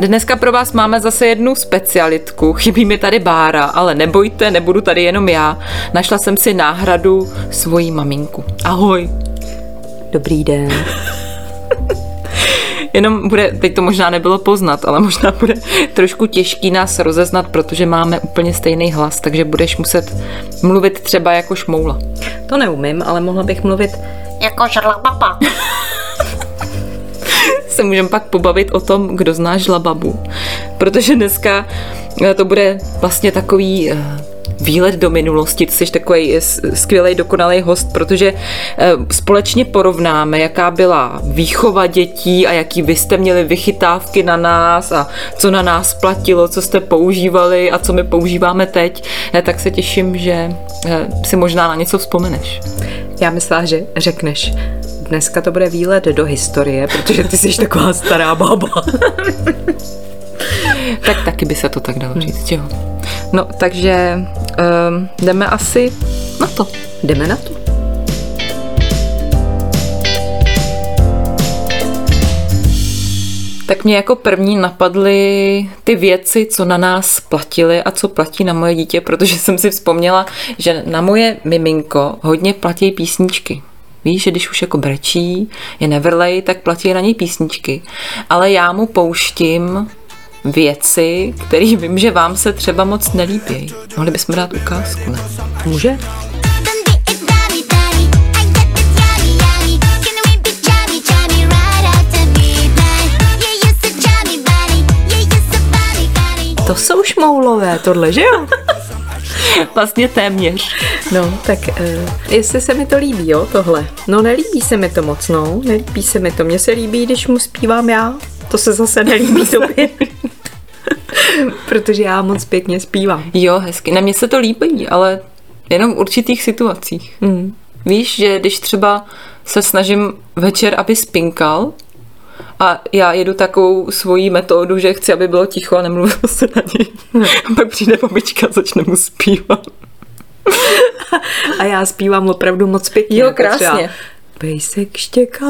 Dneska pro vás máme zase jednu specialitku. Chybí mi tady Bára, ale nebojte, nebudu tady jenom já. Našla jsem si náhradu svojí maminku. Ahoj. Dobrý den. Jenom bude, teď to možná nebylo poznat, ale možná bude trošku těžký nás rozeznat, protože máme úplně stejný hlas, takže budeš muset mluvit třeba jako šmoula. To neumím, ale mohla bych mluvit jako žrlababa. se můžeme pak pobavit o tom, kdo zná žlababu. Protože dneska eh, to bude vlastně takový eh, výlet do minulosti. Ty jsi takový skvělý, dokonalý host, protože eh, společně porovnáme, jaká byla výchova dětí a jaký vy jste měli vychytávky na nás a co na nás platilo, co jste používali a co my používáme teď. Tak se těším, že si možná na něco vzpomeneš. Já myslela, že řekneš, dneska to bude výlet do historie, protože ty jsi taková stará baba. tak taky by se to tak dalo říct, jo. No, takže um, jdeme asi na to. Jdeme na to. Tak mě jako první napadly ty věci, co na nás platily a co platí na moje dítě, protože jsem si vzpomněla, že na moje miminko hodně platí písničky. Víš, že když už jako brečí, je nevrlej, tak platí na něj písničky. Ale já mu pouštím věci, které vím, že vám se třeba moc nelíbí. Mohli bychom dát ukázku, ne? Může? To jsou šmoulové, tohle, že jo? vlastně téměř. No, tak uh, jestli se mi to líbí, jo, tohle. No, nelíbí se mi to moc, no, nelíbí se mi to. Mně se líbí, když mu zpívám já, to se zase nelíbí tobě. Protože já moc pěkně zpívám. Jo, hezky. Na mě se to líbí, ale jenom v určitých situacích. Mm. Víš, že když třeba se snažím večer, aby spinkal, a já jedu takovou svoji metodu, že chci, aby bylo ticho a nemluvilo se na něj. Hmm. A pak přijde babička a začne mu zpívat. A já zpívám opravdu moc pěkně. Jo, jako krásně. Pejsek štěká,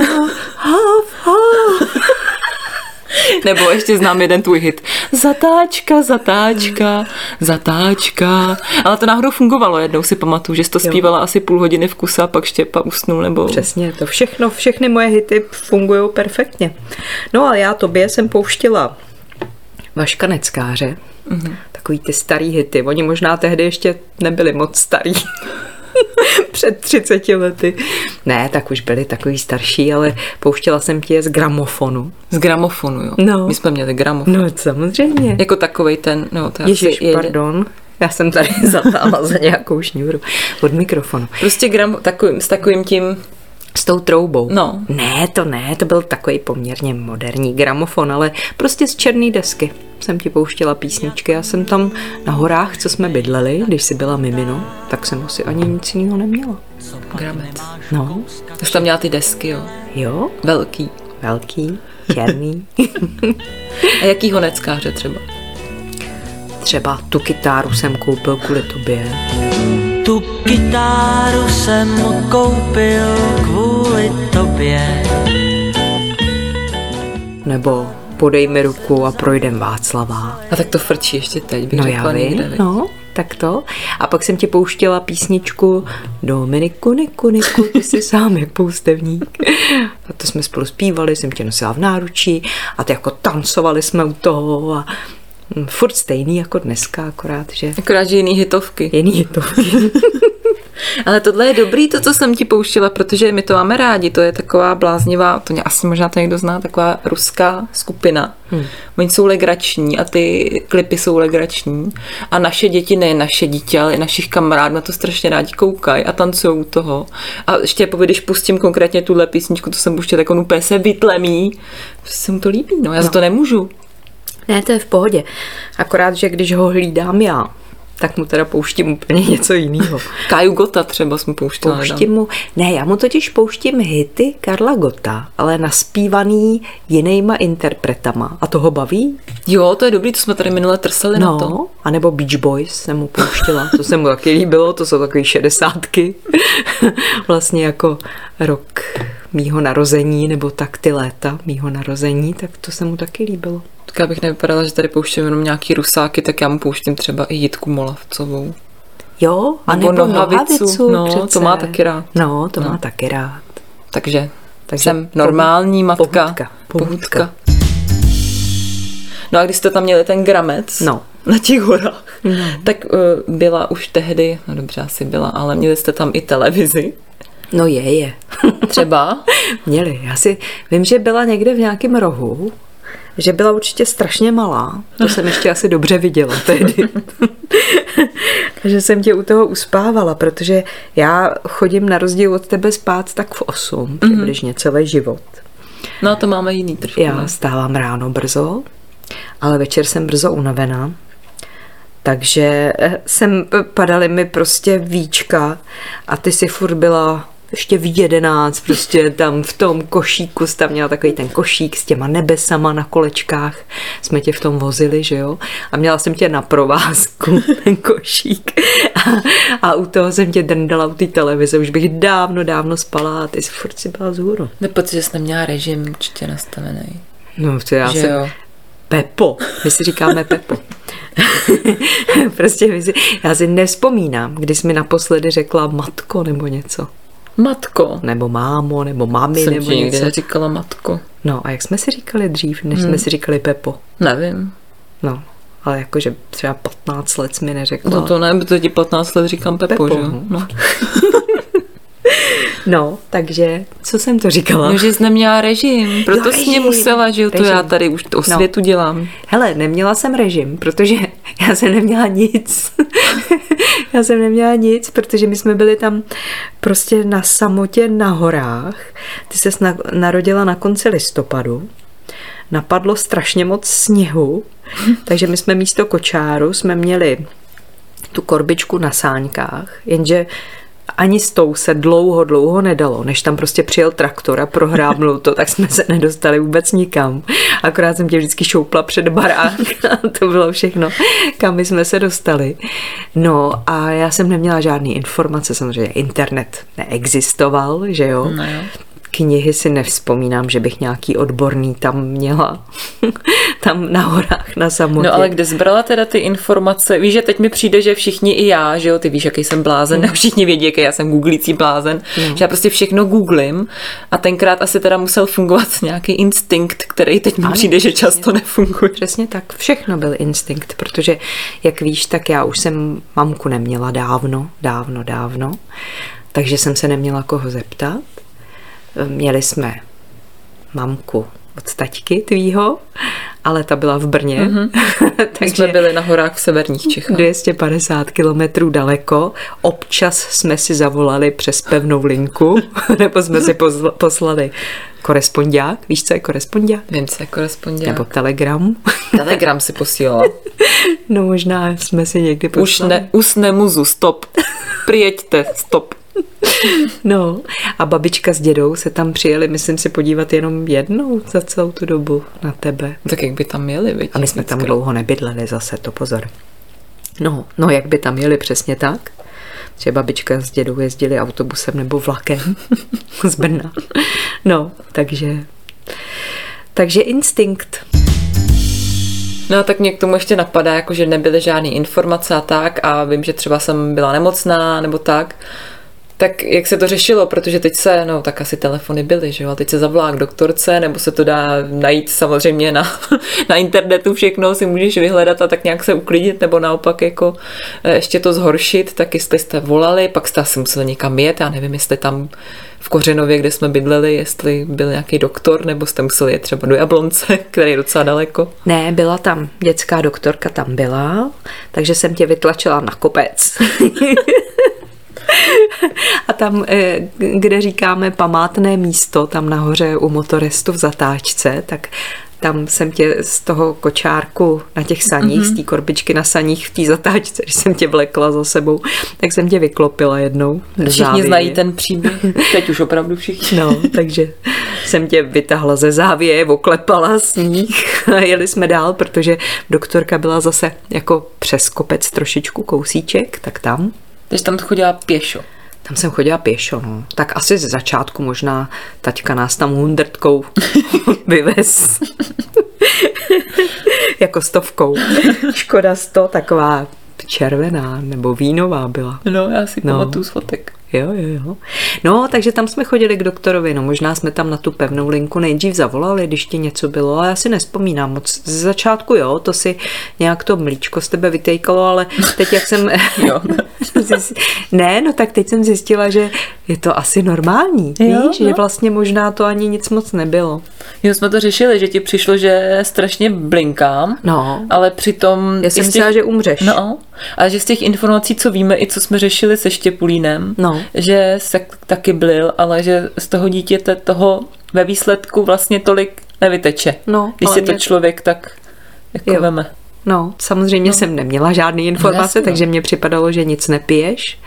hav, hav. Nebo ještě znám jeden tvůj hit. Zatáčka, zatáčka, zatáčka. Ale to náhodou fungovalo jednou, si pamatuju, že jsi to zpívala jo. asi půl hodiny v kuse a pak Štěpa usnul. Nebo... Přesně, to všechno, všechny moje hity fungují perfektně. No a já tobě jsem pouštila Vaška Neckáře, mm-hmm. takový ty starý hity. Oni možná tehdy ještě nebyli moc starý. před 30 lety. Ne, tak už byli takový starší, ale pouštěla jsem ti je z gramofonu. Z gramofonu, jo? No. My jsme měli gramofon. No, samozřejmě. Jako takovej ten, no, to Ježiš, asi pardon. Já jsem tady zatáhla za nějakou šňůru od mikrofonu. Prostě gram, takovým, s takovým tím s tou troubou. No. Ne, to ne, to byl takový poměrně moderní gramofon, ale prostě z černé desky jsem ti pouštěla písničky. Já jsem tam na horách, co jsme bydleli, když jsi byla mimino, tak jsem asi ani nic jiného neměla. Gramec. No. To jsi tam měla ty desky, jo? Jo. Velký. Velký, černý. A jaký honeckáře třeba? Třeba tu kytáru jsem koupil kvůli tobě. Tu kytáru jsem koupil kvůli tobě. Nebo podej mi ruku a projdem Václava. A tak to frčí ještě teď, bych no já vím, no, tak to. A pak jsem ti pouštěla písničku Dominiku, Niku, Niku, ty jsi sám jak poustevník. A to jsme spolu zpívali, jsem tě nosila v náručí a ty jako tancovali jsme u toho a furt stejný jako dneska, akorát, že... Akorát, že jiný hitovky. Jiný hitovky. Ale tohle je dobrý, to, co jsem ti pouštila, protože my to máme rádi. To je taková bláznivá, to mě asi možná to někdo zná, taková ruská skupina. Hmm. Oni jsou legrační a ty klipy jsou legrační. A naše děti, ne naše dítě, ale i našich kamarádů na to strašně rádi koukají a tancují u toho. A ještě když pustím konkrétně tuhle písničku, to jsem pouštěla, tak on úplně se vytlemí. Se mu to líbí, no. Já no. za to nemůžu. Ne, to je v pohodě. Akorát, že když ho hlídám já, tak mu teda pouštím úplně něco jiného. Kaju Gota třeba jsme pouštěla. Pouštím mu, ne, já mu totiž pouštím hity Karla Gota, ale naspívaný jinýma interpretama. A to ho baví? Jo, to je dobrý, to jsme tady minule trseli na to. No, a nebo Beach Boys jsem mu pouštila, to se mu taky líbilo, to jsou takové šedesátky. vlastně jako rok mýho narození, nebo tak ty léta mýho narození, tak to se mu taky líbilo. Tak bych nevypadala, že tady pouštím jenom nějaký rusáky, tak já mu pouštím třeba i Jitku Molavcovou. Jo, a Nebo nebo, nohavicu. nohavicu, No, to přece. má taky rád. No, to No. má taky rád. Takže, Takže jsem normální matka. pohůdka, pohůdka. Pohůdka. No a když jste tam měli ten gramec No. na těch horách, no. tak uh, byla už tehdy, no dobře, asi byla, ale měli jste tam i televizi. No je, je. Třeba? Měli. Já si vím, že byla někde v nějakém rohu, že byla určitě strašně malá. To jsem ještě asi dobře viděla tehdy. Takže jsem tě u toho uspávala, protože já chodím na rozdíl od tebe spát tak v 8, přibližně celý život. No to máme jiný trošku. Já ne? stávám ráno brzo, ale večer jsem brzo unavená. Takže eh, jsem, padaly mi prostě víčka a ty si furt byla ještě v jedenáct, prostě tam v tom košíku, jsi tam měla takový ten košík s těma nebesama na kolečkách, jsme tě v tom vozili, že jo? A měla jsem tě na provázku, ten košík. A, a u toho jsem tě drndala u té televize, už bych dávno, dávno spala a ty jsi furt si byla vzhůru. Nepocit, že jsem neměla režim určitě nastavený. No, to já že jsem, jo? Pepo. My si říkáme Pepo. prostě my si, já si nevzpomínám, kdy jsi mi naposledy řekla matko nebo něco. Matko. Nebo mámo, nebo mami, Jsem nebo něco. neříkala matko. No a jak jsme si říkali dřív, než jsme si říkali Pepo? Nevím. No, ale jakože třeba 15 let jsi mi neřekla. No to ne, protože ti 15 let říkám Pepo, Pepo, že jo? no. No. no, takže co jsem to říkala? no, že jsi neměla režim, proto Jo, jsi mě musela, že jo, to já tady už o No. světu dělám. Hele, neměla jsem režim, protože já jsem neměla nic. já jsem neměla nic, protože my jsme byli tam prostě na samotě na horách. Ty se narodila na konci listopadu. Napadlo strašně moc sněhu, takže my jsme místo kočáru jsme měli tu korbičku na sáňkách, jenže ani s tou se dlouho, dlouho nedalo, než tam prostě přijel traktor a prohrábnul to, tak jsme se nedostali vůbec nikam. Akorát jsem tě vždycky šoupla před barák a to bylo všechno, kam my jsme se dostali. No a já jsem neměla žádný informace, samozřejmě internet neexistoval, že jo. No jo. Knihy si nevzpomínám, že bych nějaký odborný tam měla. tam na horách, na samotě. No ale kde zbrala teda ty informace? Víš, že teď mi přijde, že všichni i já, že jo, ty víš, jaký jsem blázen, mm. všichni vědí, jaký já jsem googlící blázen, že já prostě všechno googlím a tenkrát asi teda musel fungovat nějaký instinkt, který teď mi Ano, přijde, že často nefunguje. Přesně tak, všechno byl instinkt, protože jak víš, tak já už jsem mamku neměla dávno, dávno, dávno, takže jsem se neměla koho zeptat. Měli jsme mamku od taťky tvýho, ale ta byla v Brně, mm-hmm. Takže jsme byli na horách v severních Čechách. 250 kilometrů daleko. Občas jsme si zavolali přes pevnou linku, nebo jsme si pozla- poslali korespondák. Víš, co je korespondák? Vím, co je korespondent. Nebo telegram. Telegram si posílala. No možná jsme si někdy Už poslali. ne, už nemuzu, stop. Přijeďte, stop. No a babička s dědou se tam přijeli, myslím si, podívat jenom jednou za celou tu dobu na tebe. Tak jak by tam měli, viď? A my jsme tam dlouho nebydleli zase, to pozor. No, no jak by tam jeli přesně tak? Že babička s dědou jezdili autobusem nebo vlakem z Brna. No, takže... Takže instinkt. No tak mě k tomu ještě napadá, jako že nebyly žádné informace a tak a vím, že třeba jsem byla nemocná nebo tak. Tak jak se to řešilo, protože teď se, no tak asi telefony byly, že jo, a teď se zavolá k doktorce, nebo se to dá najít samozřejmě na, na internetu všechno, si můžeš vyhledat a tak nějak se uklidit, nebo naopak jako eh, ještě to zhoršit, tak jestli jste volali, pak jste asi museli někam jet, já nevím, jestli tam v Kořenově, kde jsme bydleli, jestli byl nějaký doktor, nebo jste museli jet třeba do Jablonce, který je docela daleko. Ne, byla tam, dětská doktorka tam byla, takže jsem tě vytlačila na kopec. A tam, eh, kde říkáme památné místo, tam nahoře u motorestu v zatáčce, tak tam jsem tě z toho kočárku na těch saních, mm-hmm. z té korbičky na saních v té zatáčce, když jsem tě vlekla za sebou, tak jsem tě vyklopila jednou. Všichni závěje. znají ten příběh. Teď už opravdu všichni. No, takže jsem tě vytahla ze závěje, oklepala sníh a jeli jsme dál, protože doktorka byla zase jako přes kopec trošičku kousíček, tak tam. Takže tam chodila pěšo. Tam jsem chodila pěšo, no. Tak asi ze začátku možná taťka nás tam hundrtkou vyvez. jako stovkou. Škoda sto, taková červená nebo vínová byla. No, já si No. pamatuju z fotek. Jo, jo, jo. No, takže tam jsme chodili k doktorovi, no možná jsme tam na tu pevnou linku nejdřív zavolali, když ti něco bylo, ale já si nespomínám moc. Z začátku jo, to si nějak to mlíčko z tebe vytejkalo, ale teď jak jsem... Jo. ne, no tak teď jsem zjistila, že je to asi normální, Jo, víš, no. že vlastně možná to ani nic moc nebylo. Jo, jsme to řešili, že ti přišlo, že strašně blinkám, No. ale přitom... Já jsem z myslela, že umřeš. No, ale že z těch informací, co víme, i co jsme řešili se Štěpulínem, No. Že se taky blil, ale že z toho dítěte toho ve výsledku vlastně tolik nevyteče. No, Když si to mě- člověk tak jako Jo. veme. No, samozřejmě no. jsem neměla žádné informace, jasně, no. takže mně připadalo, že nic nepiješ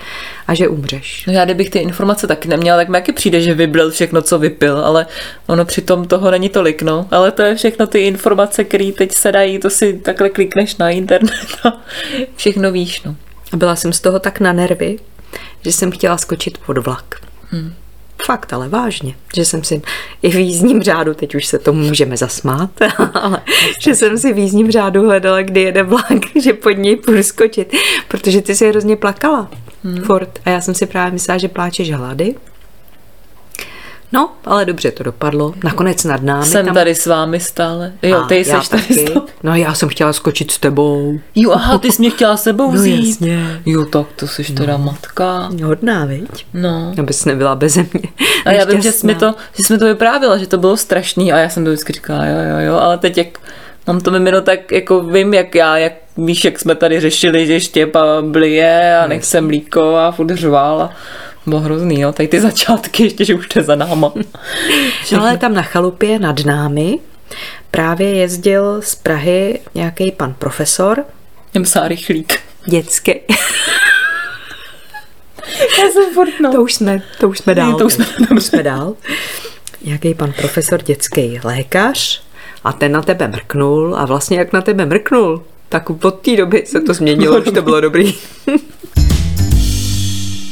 a že umřeš. No já kdybych ty informace taky neměla, tak mi jaký přijde, že vyblil všechno, co vypil, ale ono přitom toho není tolik, no. Ale to je všechno ty informace, které teď se dají, to si takhle klikneš na internet a všechno víš, no. A byla jsem z toho tak na nervy, že jsem chtěla skočit pod vlak. Hmm. Fakt, ale vážně, že jsem si i v jízdním řádu, teď už se tomu můžeme zasmát, ale že jsem si v jízdním řádu hledala, kdy jede vlak, že pod něj půjdu skočit, protože ty si hrozně plakala. Hmm. Fort. A já jsem si právě myslela, že pláčeš hlady. No, ale dobře to dopadlo. Nakonec nad námi. Jsem tam... tady s vámi stále. Jo, A ty jsi tady taky. No já jsem chtěla skočit s tebou. Jo, aha, ty jsi mě chtěla s sebou No vzít. jasně. Jo, tak to jsi teda matka. Hodná, viď? No. Abys nebyla beze mě. A já vím, že jsi, mi to, že jsi mi to vyprávěla, že to bylo strašný a já jsem to vždycky říkala, jo, jo, jo, ale teď jak mám to mimino, tak jako vím, jak já, jak víš, jak jsme tady řešili, že štěpa blije a nechce mlíko a furt řval a bylo hrozný, jo, tady ty začátky ještě, že už to je za náma. No, ale tam na chalupě nad námi právě jezdil z Prahy nějaký pan profesor, Jem sá rychlík. dětský. Já jsem furt, no. To už jsme, to už jsme dál. To už jsme- to už jsme dál. Nějaký pan profesor, dětský lékař a ten na tebe mrknul a vlastně jak na tebe mrknul, tak od té doby se to změnilo, už to bylo dobrý.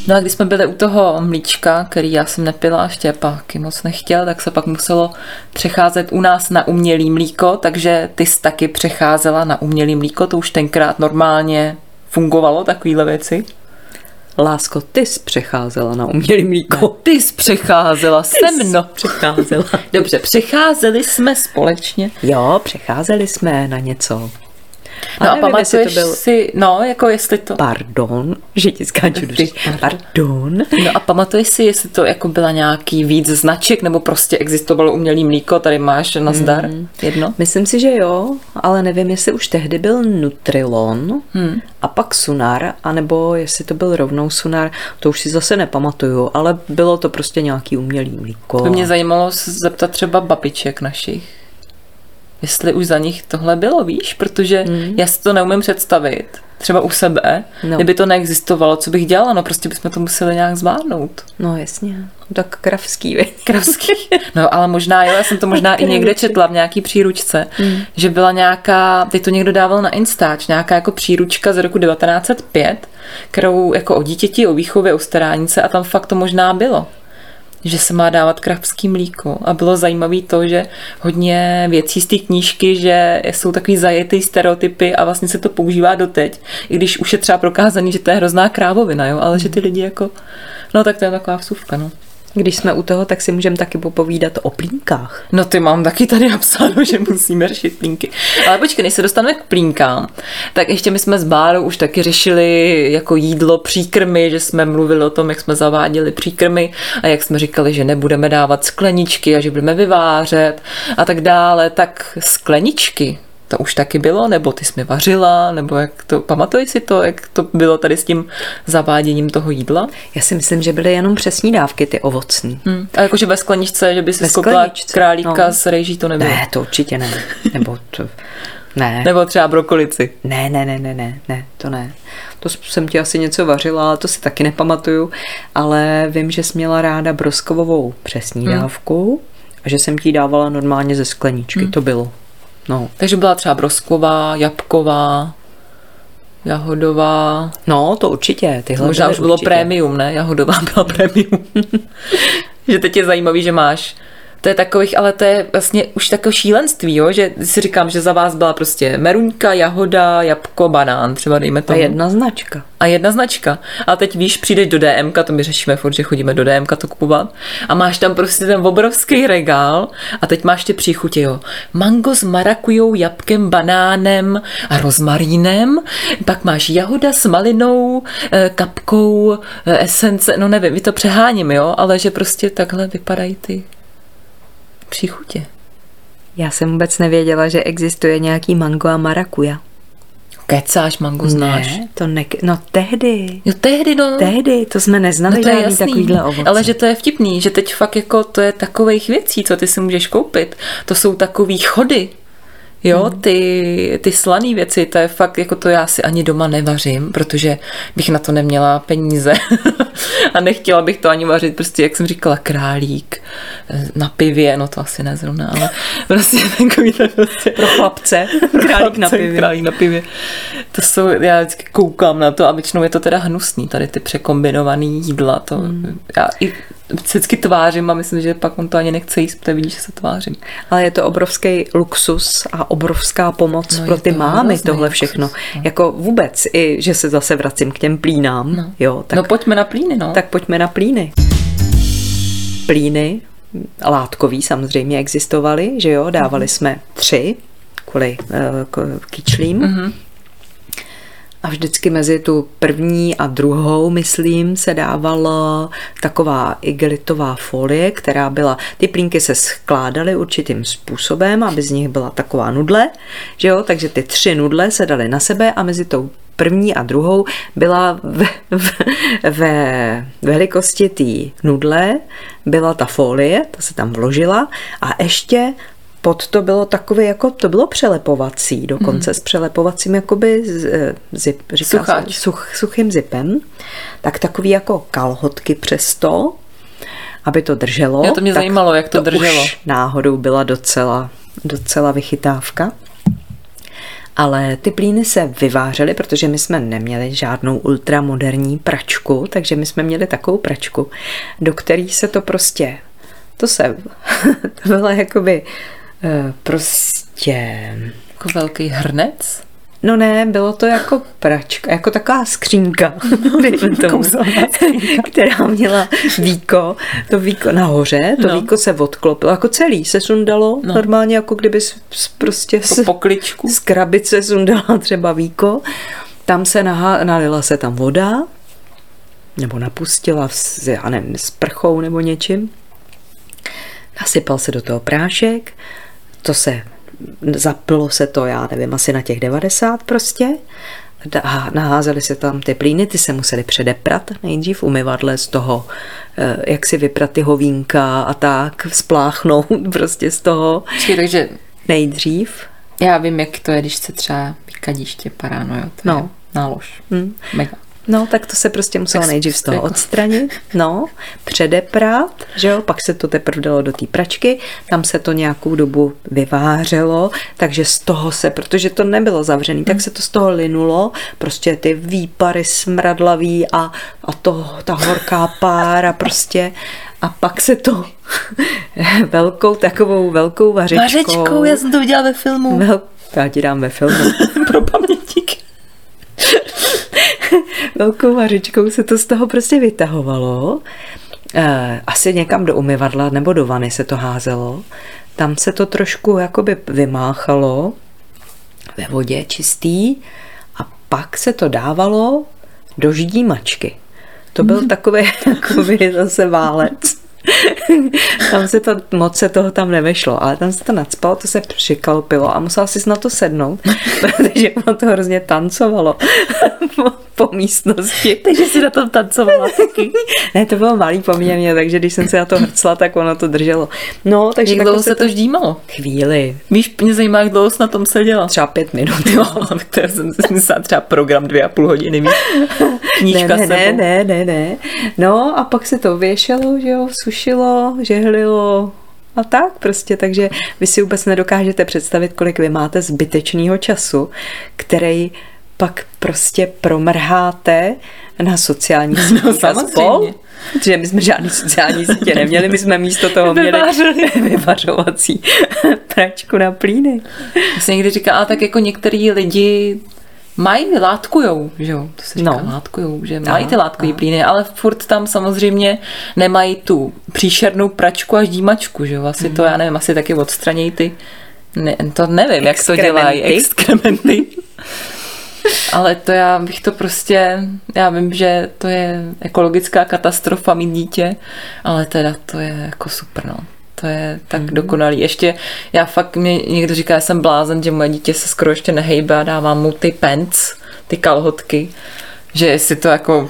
No a když jsme byli u toho mlíčka, který já jsem nepila a Štěpáky moc nechtěl, tak se pak muselo přecházet u nás na umělý mlíko, takže ty jsi taky přecházela na umělý mlíko, to už tenkrát normálně fungovalo, takovýhle věci. Lásko, ty jsi přecházela na umělý mlíko. Ty jsi přecházela se mnou. Přecházela. Dobře, přecházeli jsme společně. Jo, přecházeli jsme na něco. No a nevím, jestli pamatuješ si, no, jako jestli to... Pardon, že ti skáču do. Pardon. No a pamatuješ si, jestli to jako byla nějaký víc značek, nebo prostě existovalo umělý mlíko, tady máš na zdar Hmm. jedno? Myslím si, že jo, ale nevím, jestli už tehdy byl Nutrilon hmm. a pak Sunar, anebo jestli to byl rovnou Sunar, to už si zase nepamatuju, ale bylo to prostě nějaký umělý mlíko. To mě zajímalo zeptat třeba babiček našich. Jestli už za nich tohle bylo, víš? Protože mm. já si to neumím představit. Třeba u sebe, No. kdyby to neexistovalo, co bych dělala? No prostě bychom to museli nějak zvládnout. No jasně, tak kravský, vy. Kravský. No ale možná, jo, já jsem to možná i někde četla v nějaký příručce, mm. že byla nějaká, teď to někdo dával na Instač, nějaká jako příručka z roku 1905, kterou jako o dítěti, o výchově, o starání se a tam fakt to možná bylo že se má dávat kravský mlíko. A bylo zajímavé to, že hodně věcí z té knížky, že jsou takový zajetý stereotypy a vlastně se to používá doteď, i když už je třeba prokázaný, že to je hrozná krávovina, jo? ale že ty lidi jako, no tak to je taková vsuvka, no. Když jsme u toho, tak si můžeme taky popovídat o plínkách. No ty mám taky tady napsáno, že musíme řešit plínky. Ale počkej, než se dostaneme k plínkám, tak ještě my jsme s Bárou už taky řešili jako jídlo, příkrmy, že jsme mluvili o tom, jak jsme zaváděli příkrmy a jak jsme říkali, že nebudeme dávat skleničky a že budeme vyvářet a tak dále. Tak skleničky To už taky bylo, nebo ty jsi mi vařila, nebo jak to, pamatuješ si to, jak to bylo tady s tím zaváděním toho jídla? Já si myslím, že byly jenom přesní dávky, ty ovocní. Hmm. A jakože ve skleničce, že by si skopla skleničce, králíka no. s rejží, to nebylo. Ne, to určitě ne. Nebo to... Ne. Nebo třeba brokolici. Ne, ne, ne, ne, ne, ne, to ne. To jsem ti asi něco vařila, ale to si taky nepamatuju, ale vím, že jsi měla ráda broskovovou přesní Hmm. dávku a že jsem ti dávala normálně ze skleničky, to bylo. No. Takže byla třeba brosková, jabková, jahodová. no, to určitě. Tyhle Možná už bylo určitě. prémium, ne? Jahodová byla prémium. že teď je zajímavý, že máš to je takových, ale to je vlastně už takové šílenství, jo? že si říkám, že za vás byla prostě meruňka, jahoda, jabko, banán, třeba dejme A tomu. jedna značka. A jedna značka. A teď víš, přijdeš do DMK, to my řešíme furt, že chodíme do DMK to kupovat. A máš tam prostě ten obrovský regál a teď máš ty příchutě, jo. Mango s marakujou, jabkem, banánem a rozmarínem. Pak máš jahoda s malinou, eh, kapkou, eh, esence, no nevím, my to přeháním, jo, ale že prostě takhle vypadají ty příchutě. Já jsem vůbec nevěděla, že existuje nějaký mango a marakuja. Kecáš, mango znáš. Ne, to ne, no tehdy. Jo, tehdy, no. Tehdy, to jsme neznali No to je jasný, takovýhle ovoce. ale že to je vtipný, že teď fakt jako to je takových věcí, co ty si můžeš koupit. To jsou takový chody. Jo, Hmm. ty, ty slané věci, to je fakt, jako to já si ani doma nevařím, protože bych na to neměla peníze a nechtěla bych to ani vařit, prostě jak jsem říkala, králík eh, na pivě, no to asi nezrovna, ale prostě takový ten prostě Pro chlapce, králík na Chlapce, pivě. Králík na pivě. To jsou, já vždycky koukám na to a většinou je to teda hnusný, tady ty překombinovaný jídla. To, hmm. Já i vždycky tvářím a myslím, že pak on to ani nechce jíst, protože vidí, že se tvářím. Ale je to obrovský luxus a obrovská pomoc No, pro ty to mámy tohle luxus, všechno. no. Jako vůbec i, že se zase vracím k těm plínám, No. jo, tak, no pojďme na plíny, no. tak pojďme na plíny. Plíny, látkový samozřejmě existovaly, že jo, dávali jsme tři kvůli uh, kyčlím. Mhm. A vždycky mezi tu první a druhou, myslím, se dávala taková igelitová folie, která byla, ty plínky se skládaly určitým způsobem, aby z nich byla taková nudle, že jo, takže ty tři nudle se daly na sebe a mezi tou první a druhou byla ve, ve, ve velikosti té nudle, byla ta folie, ta se tam vložila a ještě pod to bylo takové, jako to bylo přelepovací, dokonce mm. s přelepovacím jakoby z- zip, říká se, such, suchým zipem, tak takový jako kalhotky přes to, aby to drželo. Jo, to mě zajímalo, jak to drželo. Už náhodou byla docela, docela vychytávka. Ale ty plíny se vyvářely, protože my jsme neměli žádnou ultramoderní pračku, takže my jsme měli takovou pračku, do který se to prostě, to se, to byla jakoby eh, prostě, Jako velký hrnec. no ne, bylo to jako pračka, jako taková skřínka, dejme tomu, která měla víko, to víko nahoře, to No. víko se odklopilo, jako celý se sundalo, No. normálně jako kdyby s, prostě Jako s, pokličku. z krabice sundala třeba víko, tam se nahá, nalila se tam voda, nebo napustila s, já nevím, s prchou nebo něčím. Nasypal se do toho prášek, to se, zapilo se to, já nevím, asi na těch 90 prostě. A naházely se tam ty plíny, ty se museli předeprat nejdřív umyvadle z toho, eh, jak si vyprat ty hovínka a tak, spláchnout prostě z toho Počkej, takže nejdřív. já vím, jak to je, když se třeba vykadíště paráno, jo. To No. je nálož. Hm. Mega. No, tak to se prostě muselo Tak nejdřív z toho jako- odstranit, no, předeprat, že jo, pak se to teprve dalo do té pračky, tam se to nějakou dobu vyvářelo, takže z toho se, protože to nebylo zavřený, tak se to z toho linulo, prostě ty výpary smradlavý a, a to, ta horká pára prostě a pak se to velkou takovou velkou vařičkou. Vařečkou, já jsem to viděla ve filmu. Vel, já ti dám ve filmu. Pro pamětík. velkou vařičkou se to z toho prostě vytahovalo. Eh, Asi někam do umyvadla nebo do vany se to házelo. Tam se to trošku jakoby vymáchalo ve vodě čistý a pak se to dávalo do ždímačky. To byl takový, takový zase válec. tam se to, moc se toho tam nevešlo, ale tam se to nadspalo, to se přikalpilo a musela si na to sednout, protože ono to hrozně tancovalo po, místnosti. Takže si na tom tancovala taky. Ne, to bylo malý poměrně, takže když jsem se na to hrcla, tak ono to drželo. No, takže Jak dlouho se to ždímalo? Chvíli, Víš, mě zajímá, jak dlouho jsi na tom seděla. třeba pět minut. Jo, to jsem si myslela třeba program dvě a půl hodiny, víš? Knížka ne, ne, ne, ne, ne, ne. No a pak se to věšelo, že jo, sušilo, žehlilo a tak prostě, takže vy si vůbec nedokážete představit, kolik vy máte zbytečného času, který pak prostě promrháte na sociálních sítích No, samozřejmě. Protože my jsme žádný sociální sítě neměli, my jsme místo toho měli vyvařovací pračku na plíny. Já jsem někdy říkala, tak jako některý lidi mají, látkujou, že jo, to se říká, No. no. látkujou, že mají ty Aha, látkový plíny, ale furt tam samozřejmě nemají tu příšernou pračku a ždímačku, že jo, asi to, já nevím, asi taky odstranějí ty, ne, to nevím, jak to dělají, Exkrementy. exkrementy. Ale to já bych to prostě, já vím, že to je ekologická katastrofa mít dítě, ale teda to je jako super, no. To je tak mm. dokonalý. Ještě já fakt, mě někdo říká, že jsem blázen, že moje dítě se skoro ještě nehejbe a dávám mu ty pants, ty kalhotky, že jestli to jako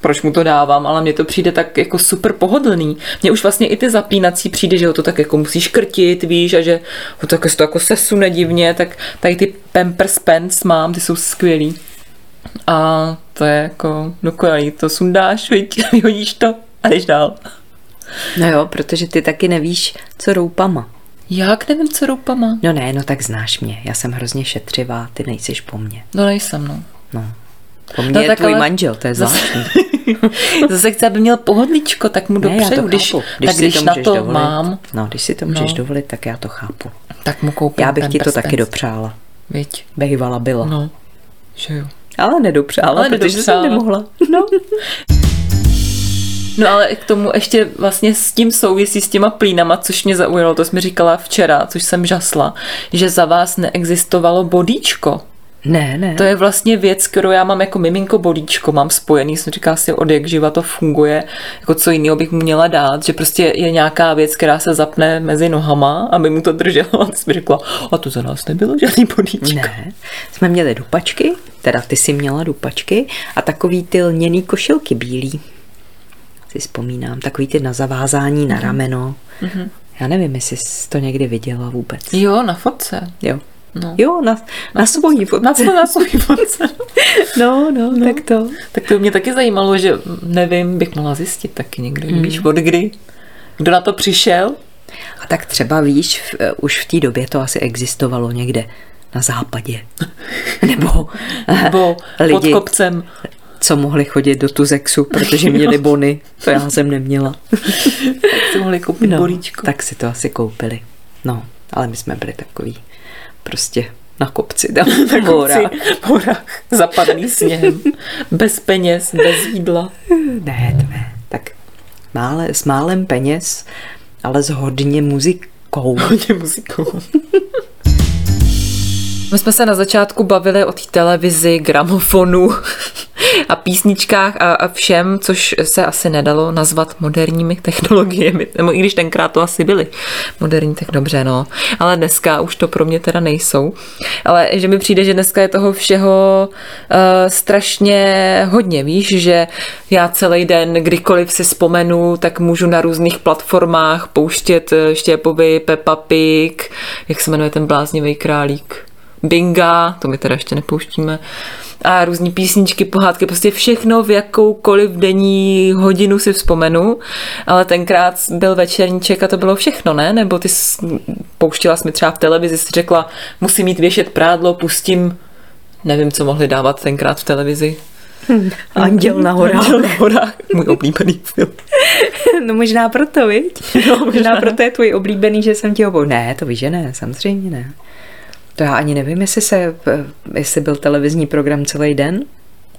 proč mu to dávám, ale mně to přijde tak jako super pohodlný. Mně už vlastně i ty zapínací přijde, že ho to tak jako musíš krtit, víš, a že ho tak se to jako sesune divně, tak tady ty Pampers Pants mám, ty jsou skvělý. A to je jako dokonalý, to sundáš, vyhodíš to a jdeš dál. No jo, protože ty taky nevíš, co roupama. Jak nevím, co roupama? No ne, no tak znáš mě. Já jsem hrozně šetřivá, ty nejsiš po mně. No nejsem, no. No. Po mně No je tak tvůj ale- manžel, to je Zase- zvláštní. Zase chci, aby měl pohodlíčko, tak mu Ne, já dopřeju, to když, chápu. tak si když to na to dovolit, mám, No, když si to můžeš No. dovolit, tak já to chápu. tak mu koupím Já bych ti to taky dopřála. Viď? Bejvala byla. No, že jo. Ale nedopřála, Ale protože nedopřála. jsem nemohla. No. No ale k tomu ještě vlastně s tím souvisí s těma plínama, což mě zaujalo, to jsi mi říkala včera, což jsem žasla, že za vás neexistovalo bodíčko. Ne, ne. To je vlastně věc, kterou já mám jako miminko bolíčko, mám spojený, jsem říká si od jak živa to funguje, jako co jiného bych mu měla dát, že prostě je nějaká věc, která se zapne mezi nohama, aby mu to drželo. A jsi mi řekla, a to za nás nebylo žádný bolíčko. Ne, jsme měli dupačky, teda ty si měla dupačky a takový ty lněný košilky bílý. Si vzpomínám, takový ty na zavázání Mhm. na rameno. Já nevím, jestli jsi to někdy viděla vůbec. Jo, na fotce. Jo. No. Jo, na, na svojí fotce. Na, na svůj fotce. No, no, no, tak to. Tak to mě taky zajímalo, že nevím, bych mohla zjistit taky někdy, mm. víš, od kdy. Kdo na to přišel? A tak třeba víš, v, už v té době to asi existovalo někde na západě. Nebo, Nebo pod lidi, kopcem. Co mohli chodit do Tuzexu, protože měli bony. To já jsem neměla. Tak si mohli koupit no, bolíčko. tak si to asi koupili. No, ale my jsme byli takový prostě na kopci tam v horách. Horách, zapadný sněhem, bez peněz, bez jídla. Ne, to ne. Tak mále, s málem peněz, ale s hodně muzikou. Hodně muzikou. My jsme se na začátku bavili o té televizi, gramofonu a písničkách a, a všem, což se asi nedalo nazvat moderními technologiemi, nebo i když tenkrát to asi byly moderní, tak dobře, no. Ale dneska už to pro mě teda nejsou. Ale že mi přijde, že dneska je toho všeho uh, strašně hodně, víš, že já celý den, kdykoliv si vzpomenu, tak můžu na různých platformách pouštět eh, Štěpovi, Peppa Pig, jak se jmenuje ten bláznivý králík, Binga, to my teda ještě nepouštíme, a různý písničky, pohádky, prostě všechno v jakoukoliv denní hodinu si vzpomenu, ale tenkrát byl večerníček a to bylo všechno, ne? Nebo ty jsi, pouštila jsi mi třeba v televizi, jsi řekla, musím mít věšet prádlo, pustím, nevím, co mohli dávat tenkrát v televizi. Anděl na horách. Anděl na horách, můj oblíbený film. No možná proto, viď? No, možná. možná proto je tvůj oblíbený, že jsem ti ho... Ne, to víš, že ne, samozřejmě ne. To já ani nevím, jestli, se, jestli byl televizní program celý den,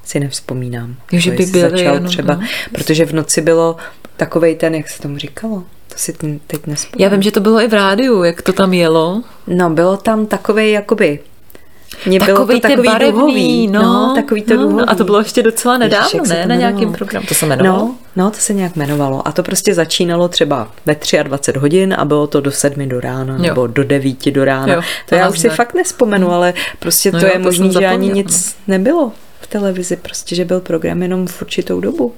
si nevzpomínám. Jo, že To by byly začal jenom, třeba, no. protože v noci bylo takovej ten, jak se tomu říkalo, to si teď nespomínám. Já vím, že to bylo i v rádiu, jak to tam jelo. No, bylo tam takovej jakoby Bylo Takový to takový barevný, duhový. no, takový to no, duhový. no, a to bylo ještě docela nedávno, Ježiš, ne? Na nějakým programu. To se jmenovalo? No, no, to se nějak jmenovalo. A to prostě začínalo třeba ve 23 hodin a bylo to do 7 do rána, Jo. nebo do 9 do rána. Jo, to já už si fakt nespomenu, ale prostě No to jo, je to možný, že ani nic nebylo v televizi, prostě, že byl program jenom v určitou dobu.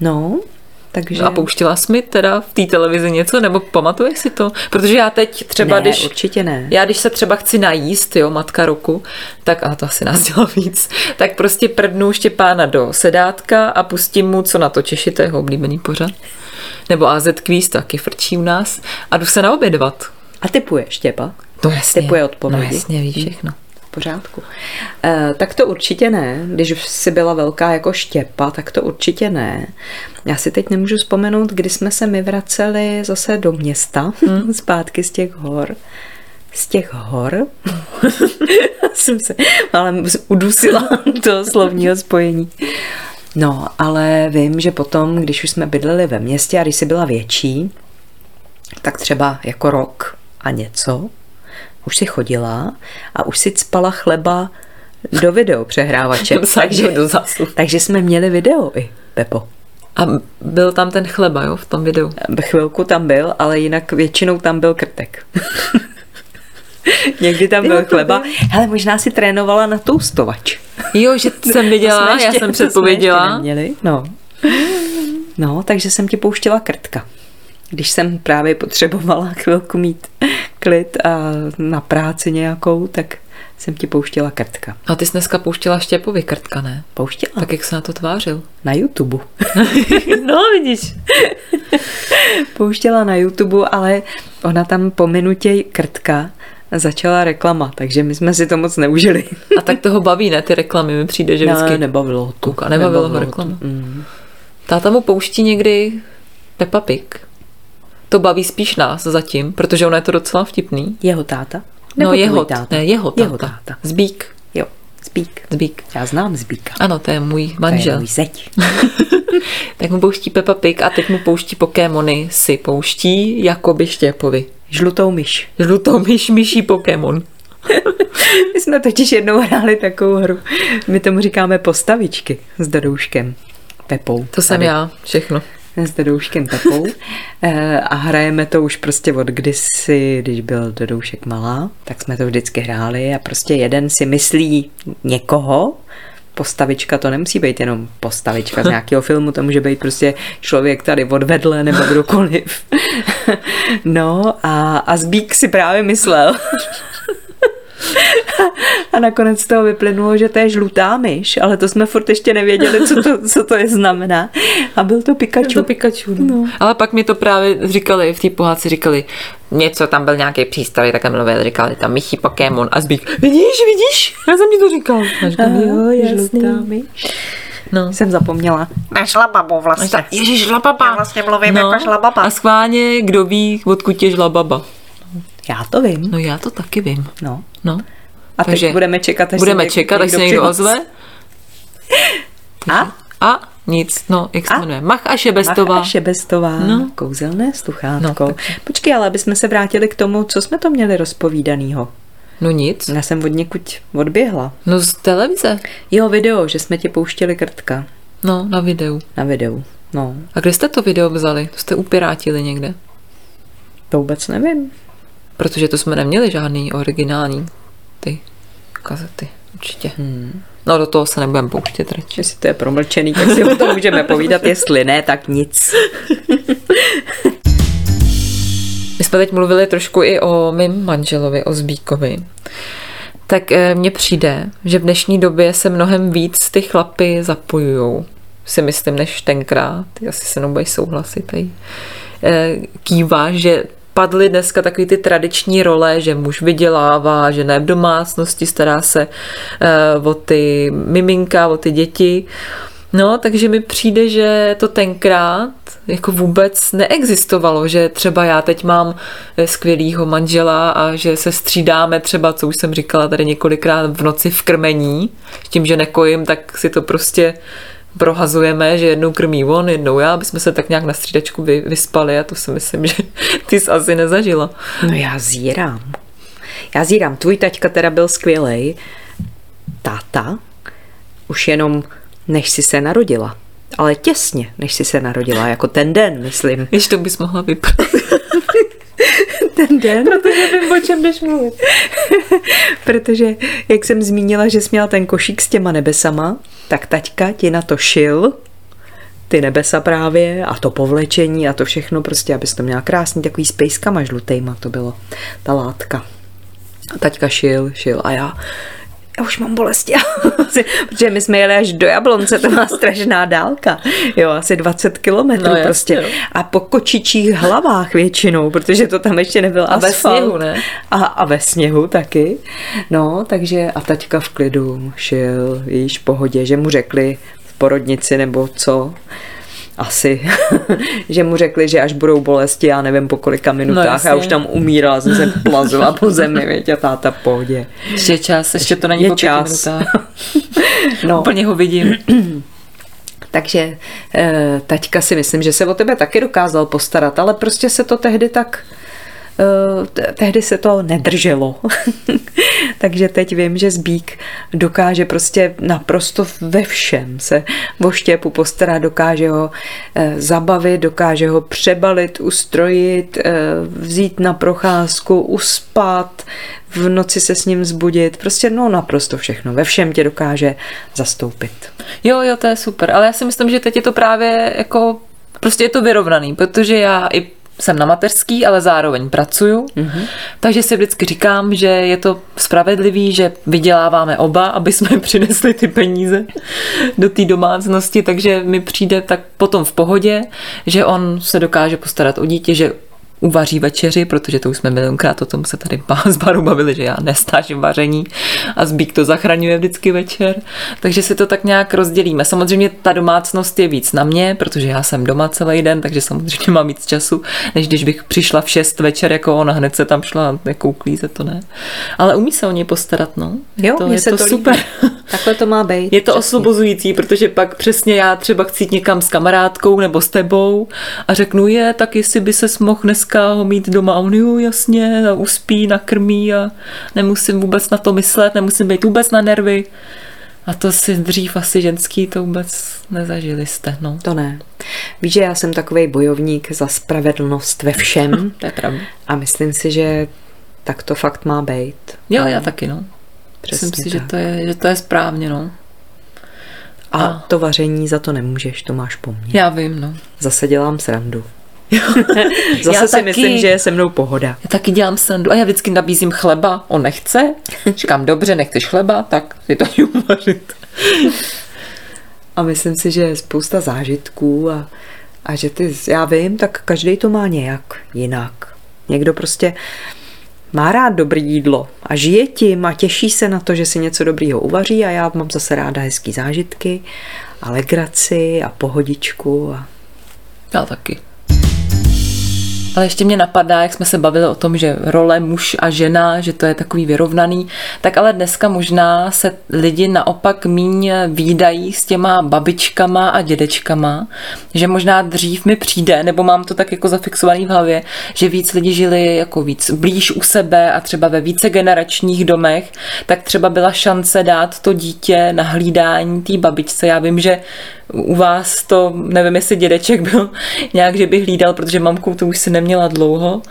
No, takže... No a pouštila jsi mi teda v té televizi něco, nebo pamatuješ si to? Protože já teď třeba, ne, když... určitě ne. Já když se třeba chci najíst, jo, matka roku, tak, a to asi nás dělá víc, tak prostě prdnu Štěpána do sedátka a pustím mu, co na to Češi, to je jeho oblíbený pořad. Nebo AZ Quiz, taky frčí u nás. A jdu se naobědvat. A typuje Štěpa? No jasně. Typuje odpovědi. No jasně, ví všechno. Pořádku. E, tak to určitě ne. Když jsi byla velká jako štěpa, tak to určitě ne. Já si teď nemůžu vzpomenout, kdy jsme se my vraceli zase do města, hmm. zpátky z těch hor. Z těch hor? jsem se ale udusila toho slovního spojení. No, ale vím, že potom, když už jsme bydleli ve městě a když jsi byla větší, tak třeba jako rok a něco, už si chodila a už si cpala chleba do video přehrávače. Takže do takže jsme měli video i, Pepo. A byl tam ten chleba, jo, v tom videu. Chvilku tam byl, ale jinak většinou tam byl krtek. Někdy tam byl chleba. Hele, možná si trénovala na toustovač. Jo, že jsem viděla, jsme já ještě- jsem předpověděla. ještě. No. no, takže jsem ti pouštěla krtka. Když jsem právě potřebovala chvilku mít klid a na práci nějakou, tak jsem ti pouštěla krtka. A ty jsi dneska pouštěla Štěpovi krtka, ne? Pouštěla? Tak jak se na to tvářil? Na YouTube. no, vidíš. Pouštěla na YouTube, ale ona tam po minutě krtka začala reklama, takže my jsme si to moc neužili. A tak toho baví, ne, ty reklamy, mi přijde, že vždycky... Ne, nebavilo ho to. Kouká, nebavilo ho to. reklama. Mm. Táta mu pouští někdy Peppa Pig. To baví spíš nás zatím, protože ono je to docela vtipný. Jeho táta? no tvůj jeho, táta? ne, jeho táta. Jeho táta. Zbík. Jo, Zbík. Zbík. Já znám Zbíka. Ano, to je můj To je manžel. můj zeď. tak mu pouští Peppa Pig a teď mu pouští Pokémony. Si pouští Jakoby Štěpovi. Žlutou myš. Žlutou myš, myší Pokémon. My jsme totiž jednou hráli takovou hru. My tomu říkáme postavičky s Dadouškem. Pepou. To jsem Tady. já, všechno. S Dadouškem Pepou Eh, a hrajeme to už prostě od kdysi, když byl Dadoušek malá, tak jsme to vždycky hráli a prostě jeden si myslí někoho, postavička, to nemusí být jenom postavička z nějakého filmu, to může být prostě člověk tady odvedle nebo kdokoliv. No a, a Zbík si právě myslel, a nakonec z toho vyplynulo, že to je žlutá myš, ale to jsme furt ještě nevěděli, co to, co to je znamená. A byl to Pikachu. To Pikachu, no. Ale pak mi to právě říkali, v té pohádce říkali, něco, tam byl nějaký přístroj, tak mluvil, říkali tam Michi Pokémon a zbík, vidíš, vidíš, já jsem ti to říkal. A říkám, jo, jasný. žlutá myš. No. Jsem zapomněla. Ne šlababu vlastně. Ježíš, Já žlababa. vlastně mluvím jako šlababa. A schválně, kdo ví, odkud je žlababa. Já to vím. No já to taky vím. No. No. A teď Takže budeme čekat, až Budeme se čekat, až se někdo ozve. A? A nic, no, jak se A? jmenuje? Mach a Šebestová. Macha Šebestová, No. kouzelné sluchátko. No, takže- Počkej, ale aby jsme se vrátili k tomu, co jsme to měli rozpovídanýho. No nic. Já jsem od někud odběhla. No z televize. Jo, video, že jsme ti pouštěli krtka No, na videu. na videu. No, A kde jste to video vzali? To jste upirátili někde? to vůbec nevím. Protože to jsme neměli žádný originální ty kazety. Určitě. Hmm. No do toho se nebudeme pouštět radši. Jestli to je promlčený, tak si o tom můžeme povídat, jestli ne, tak nic. My jsme teď mluvili trošku i o mým manželovi, o Zbíkovi. Tak eh, mně přijde, že v dnešní době se mnohem víc ty chlapy zapojujou, si myslím, než tenkrát. Asi se mnou budeš souhlasit. Tady. Eh, Kývá, že padly dneska takový ty tradiční role, že muž vydělává, že ne v domácnosti, stará se eh, o ty miminka, o ty děti. No, takže mi přijde, že to tenkrát jako vůbec neexistovalo, že třeba já teď mám eh, skvělýho manžela a že se střídáme třeba, co už jsem říkala tady několikrát v noci v krmení, s tím, že nekojím, tak si to prostě prohazujeme, že jednou krmí on, jednou já, aby jsme se tak nějak na střídačku vy, vyspali a to si myslím, že ty jsi asi nezažila. No já zírám. Já zírám, tvůj taťka teda byl skvělej. Táta, už jenom než si se narodila. Ale těsně, než si se narodila, jako ten den, myslím. Víš, to bys mohla vyprávět. Ten den? Protože vím, o čem jdeš mluvit. Protože, jak jsem zmínila, že jsi měla ten košík s těma nebesama, tak taťka ti na to šil ty nebesa právě a to povlečení a to všechno prostě, abys to měla krásný takový s pejskama žlutejma, to bylo ta látka. A taťka šil, šil a já já už mám bolesti. Protože my jsme jeli až do Jablonce, to má strašná dálka. Jo, asi 20 kilometrů No, jasně, prostě. jo. A po kočičích hlavách většinou, protože to tam ještě nebyl A ve asfalt. sněhu, ne? A, a ve sněhu taky. No, takže a taťka v klidu šel, víš, v pohodě, že mu řekli v porodnici nebo co, asi, že mu řekli, že až budou bolesti, já nevím po kolika minutách, No, jasně. já už tam umírala, jsem se plazila po zemi, věď, a táta v pohodě. Ještě je čas, ještě to není Je po čas. minutách. No, Úplně ho vidím. takže eh, taťka si myslím, že se o tebe taky dokázal postarat, ale prostě se to tehdy tak tehdy se to nedrželo. Takže teď vím, že Zbík dokáže prostě naprosto ve všem se o štěpu postarat, dokáže ho eh, zabavit, dokáže ho přebalit, ustrojit, eh, vzít na procházku, uspat, v noci se s ním zbudit, prostě no naprosto všechno, ve všem tě dokáže zastoupit. Jo, jo, to je super, ale já si myslím, že teď je to právě jako, prostě je to vyrovnaný, protože já i jsem na mateřský, ale zároveň pracuju, mm-hmm. takže si vždycky říkám, že je to spravedlivý, že vyděláváme oba, aby jsme přinesli ty peníze do té domácnosti, takže mi přijde tak potom v pohodě, že on se dokáže postarat o dítě, že uvaří večeři, protože to už jsme milionkrát o tom se tady s Barou bavili, že já nestážím vaření a Zbík to zachraňuje vždycky večer, takže si to tak nějak rozdělíme. Samozřejmě ta domácnost je víc na mě, protože já jsem doma celý den, takže samozřejmě mám víc času, než když bych přišla v 6 večer jako ona, hned se tam šla jako uklízet, to ne. Ale umí se o ně postarat, no. Jo, to, je se to, to super. líbí. Takhle to má být. Je to Přesně. osvobozující, protože pak přesně já třeba chci jít někam s kamarádkou nebo s tebou a řeknu, je, tak jestli by se mohl dneska ho mít doma. A on, jo, jasně, a uspí, nakrmí a nemusím vůbec na to myslet, nemusím být vůbec na nervy. A to si dřív asi ženský to vůbec nezažili jste, no. To ne. Víš, že já jsem takový bojovník za spravedlnost ve všem To je pravda. a myslím si, že tak to fakt má být. Jo, já taky, no. Přesně Myslím si, že tak. to, je, že to je správně, no. A A- to vaření za to nemůžeš, to máš po mně. Já vím, no. Zase dělám srandu. Zase Já si taky. myslím, že je se mnou pohoda. Já taky dělám srandu a já vždycky nabízím chleba, on nechce. Říkám, dobře, nechceš chleba, tak si to uvařit. A myslím si, že je spousta zážitků a, a že ty, já vím, tak každý to má nějak jinak. Někdo prostě má rád dobrý jídlo a žije tím a těší se na to, že si něco dobrýho uvaří a já mám zase ráda hezký zážitky a legraci a pohodičku a Já taky. Ale ještě mě napadá, jak jsme se bavili o tom, že role muž a žena, že to je takový vyrovnaný, tak ale dneska možná se lidi naopak míň výdají s těma babičkama a dědečkama, že možná dřív mi přijde, nebo mám to tak jako zafixovaný v hlavě, že víc lidi žili jako víc blíž u sebe a třeba ve více generačních domech, tak třeba byla šance dát to dítě na hlídání té babičce. Já vím, že u vás to, nevím, jestli dědeček byl nějak, že by hlídal, protože mamku to už si neměla dlouho.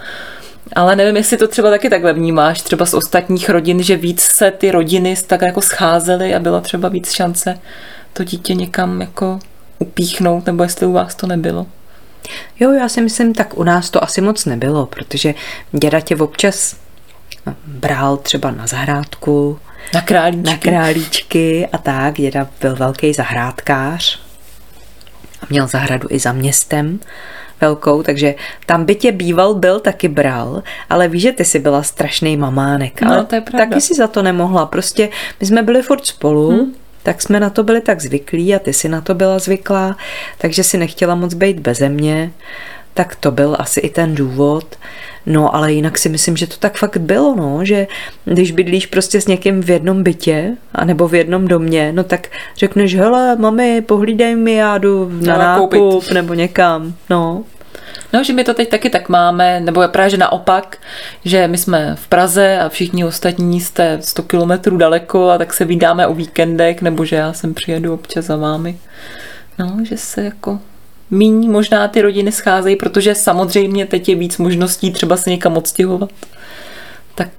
Ale nevím, jestli to třeba taky takhle vnímáš, třeba z ostatních rodin, že víc se ty rodiny tak jako scházely a byla třeba víc šance to dítě někam jako upíchnout, nebo jestli u vás to nebylo. Jo, já si myslím, tak u nás to asi moc nebylo, protože děda tě občas bral třeba na zahrádku, Na králíčky. na králíčky a tak. Děda byl velký zahrádkář měl zahradu i za městem velkou, takže tam by tě býval byl, taky bral, ale víš, že ty jsi byla strašný mamánek. No, to je pravda. Taky si za to nemohla. Prostě my jsme byli furt spolu, hmm. tak jsme na to byli tak zvyklí a ty si na to byla zvyklá, takže si nechtěla moc být beze mě. Tak to byl asi i ten důvod. No, ale jinak si myslím, že to tak fakt bylo, no, že když bydlíš prostě s někým v jednom bytě, anebo v jednom domě, no tak řekneš, hele, mami, pohlídej mi, já jdu na Já nakoupit. nákup, nebo někam, no. No, že my to teď taky tak máme, nebo je právě že naopak, že my jsme v Praze a všichni ostatní jste 100 kilometrů daleko a tak se vydáme o víkendech, nebo že já sem přijedu občas za vámi. No, že se jako míň možná ty rodiny scházejí, protože samozřejmě teď je víc možností třeba se někam odstěhovat. Tak,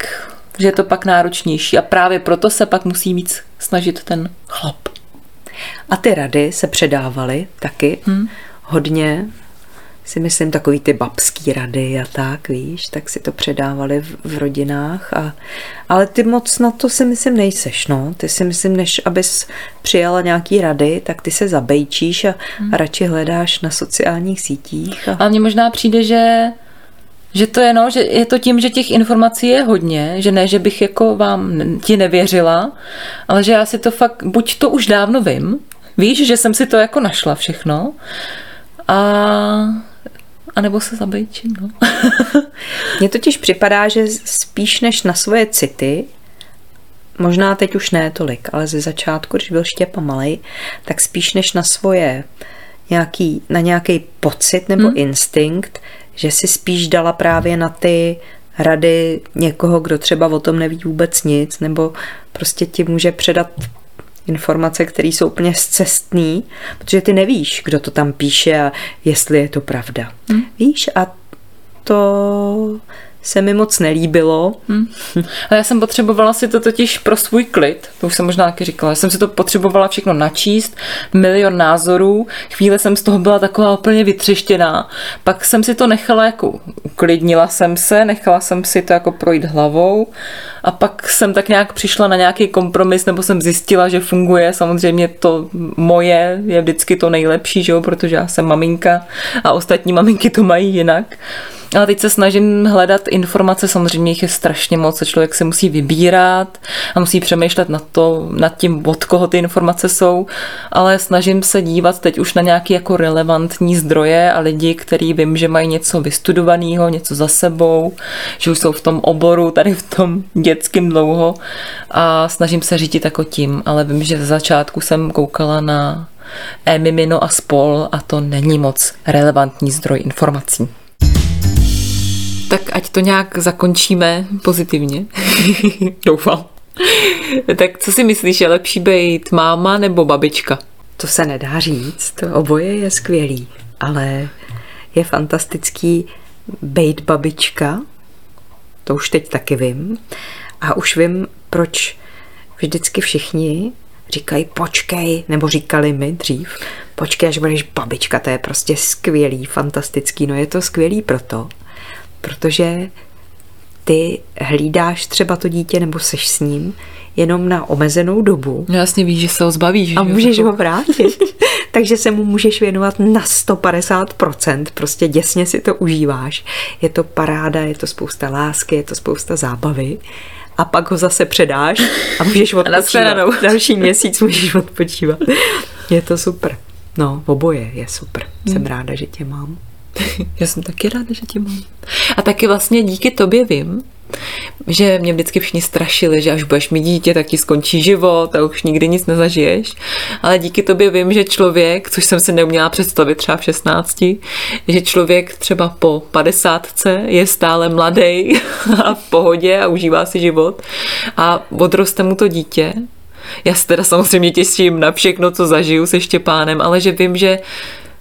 že je to pak náročnější a právě proto se pak musí víc snažit ten chlap. A ty rady se předávaly taky hmm. hodně si myslím takový ty babský rady a tak, víš, tak si to předávali v, v rodinách. A, ale ty moc na to si myslím nejseš, no. Ty si myslím, než abys přijala nějaký rady, tak ty se zabejčíš a, hmm. a radši hledáš na sociálních sítích. A... a mně možná přijde, že že to je, no, že je to tím, že těch informací je hodně, že ne, že bych jako vám ti nevěřila, ale že já si to fakt, buď to už dávno vím, víš, že jsem si to jako našla všechno a a nebo se zabejčím, no. Mně totiž připadá, že spíš než na svoje city, možná teď už ne tolik, ale ze začátku, když byl Štěpa malej, tak spíš než na svoje nějaký, na nějaký pocit nebo hmm. instinkt, že si spíš dala právě na ty rady někoho, kdo třeba o tom neví vůbec nic, nebo prostě ti může předat informace, které jsou úplně zcestný, protože ty nevíš, kdo to tam píše a jestli je to pravda. Hmm. Víš, a to se mi moc nelíbilo. Hmm. A já jsem potřebovala si to totiž pro svůj klid, to už jsem možná taky říkala, já jsem si to potřebovala všechno načíst, milion názorů, chvíli jsem z toho byla taková úplně vytřeštěná, pak jsem si to nechala jako, uklidnila jsem se, nechala jsem si to jako projít hlavou a pak jsem tak nějak přišla na nějaký kompromis, nebo jsem zjistila, že funguje, samozřejmě to moje je vždycky to nejlepší, že jo? protože já jsem maminka a ostatní maminky to mají jinak. Ale teď se snažím hledat informace, samozřejmě jich je strašně moc, a člověk se musí vybírat a musí přemýšlet nad, to, nad tím, od koho ty informace jsou, ale snažím se dívat teď už na nějaké jako relevantní zdroje a lidi, který vím, že mají něco vystudovaného, něco za sebou, že už jsou v tom oboru, tady v tom dětským dlouho a snažím se řídit jako tím, ale vím, že ze začátku jsem koukala na e-mimino a spol a to není moc relevantní zdroj informací. Tak ať to nějak zakončíme pozitivně. Doufám. tak co si myslíš, je lepší být máma nebo babička? To se nedá říct, to oboje je skvělý, ale je fantastický být babička, to už teď taky vím, a už vím, proč vždycky všichni říkají počkej, nebo říkali mi dřív, počkej, až budeš babička, to je prostě skvělý, fantastický, no je to skvělý proto, protože ty hlídáš třeba to dítě nebo seš s ním jenom na omezenou dobu. No jasně víš, že se ho zbavíš. A můžeš ho vrátit. Takže se mu můžeš věnovat na 150%, prostě děsně si to užíváš. Je to paráda, je to spousta lásky, je to spousta zábavy a pak ho zase předáš a můžeš odpočívat. A Další měsíc můžeš odpočívat. Je to super. No, oboje je super. Jsem hmm. ráda, že tě mám. Já jsem taky ráda, že tě mám. A taky vlastně díky tobě vím, že mě vždycky všichni strašili, že až budeš mít dítě, tak ti skončí život a už nikdy nic nezažiješ. Ale díky tobě vím, že člověk, což jsem si neuměla představit třeba v 16, že člověk třeba po 50 je stále mladý a v pohodě a užívá si život a odroste mu to dítě. Já se teda samozřejmě těším na všechno, co zažiju se Štěpánem, ale že vím, že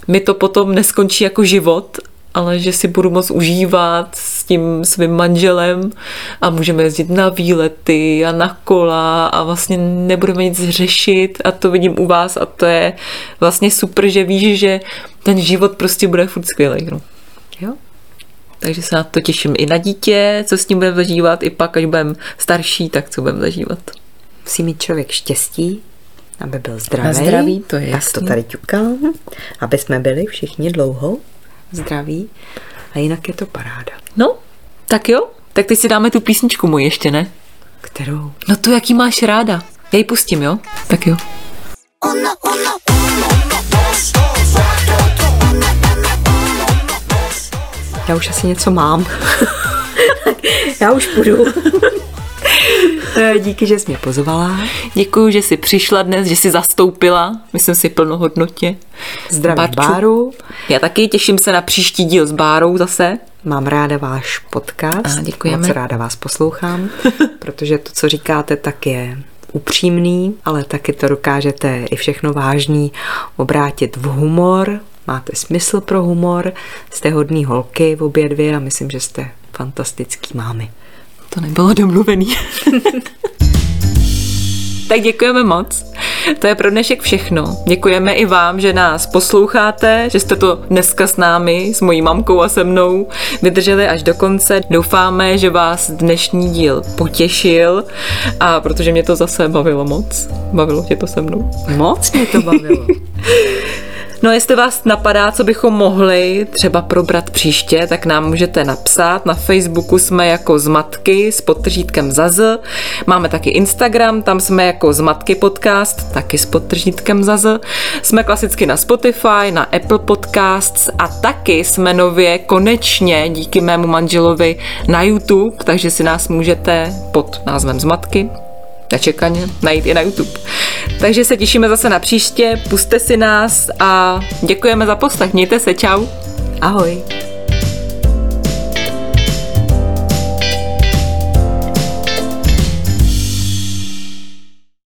mi to potom neskončí jako život, ale že si budu moc užívat s tím svým manželem a můžeme jezdit na výlety a na kola a vlastně nebudeme nic řešit a to vidím u vás a to je vlastně super, že víš, že ten život prostě bude furt skvělý. No. Jo. Takže se na to těším i na dítě, co s ním budeme zažívat, i pak, až budeme starší, tak co budeme zažívat. Musí mít člověk štěstí, aby byl zdravý. Na zdraví, to je Tak to tady ťukám, aby jsme byli všichni dlouho zdraví a jinak je to paráda. No, tak jo, tak teď si dáme tu písničku můj ještě, ne? Kterou? No tu, jaký máš ráda. Já ji pustím, jo? Tak jo. Já už asi něco mám. Já už půjdu. Eh, Díky, že jsi mě pozvala. Děkuji, že jsi přišla dnes, že jsi zastoupila, myslím si plnohodnotně. Zdravím Barču. Báru. Já taky těším se na příští díl s Bárou zase. Mám ráda váš podcast. A, děkujeme. Moc ráda vás poslouchám, protože to, co říkáte, tak je upřímný, ale taky to dokážete i všechno vážný obrátit v humor. Máte smysl pro humor, jste hodný holky v obě dvě a myslím, že jste fantastický mámy. To nebylo domluvený. tak děkujeme moc. To je pro dnešek všechno. Děkujeme i vám, že nás posloucháte, že jste to dneska s námi, s mojí mamkou a se mnou vydrželi až do konce. Doufáme, že vás dnešní díl potěšil a protože mě to zase bavilo moc. Bavilo tě to se mnou. Moc mě to bavilo. No jestli vás napadá, co bychom mohli třeba probrat příště, tak nám můžete napsat. Na Facebooku jsme jako Zmatky s podtržítkem Zaz. Máme taky Instagram, tam jsme jako Zmatky podcast, taky s podtržítkem Zaz. Jsme klasicky na Spotify, na Apple Podcasts a taky jsme nově konečně díky mému manželovi na YouTube, takže si nás můžete pod názvem Zmatky nečekaně najít i na YouTube. Takže se těšíme zase na příště, puste si nás a děkujeme za poslech. Mějte se, čau. Ahoj.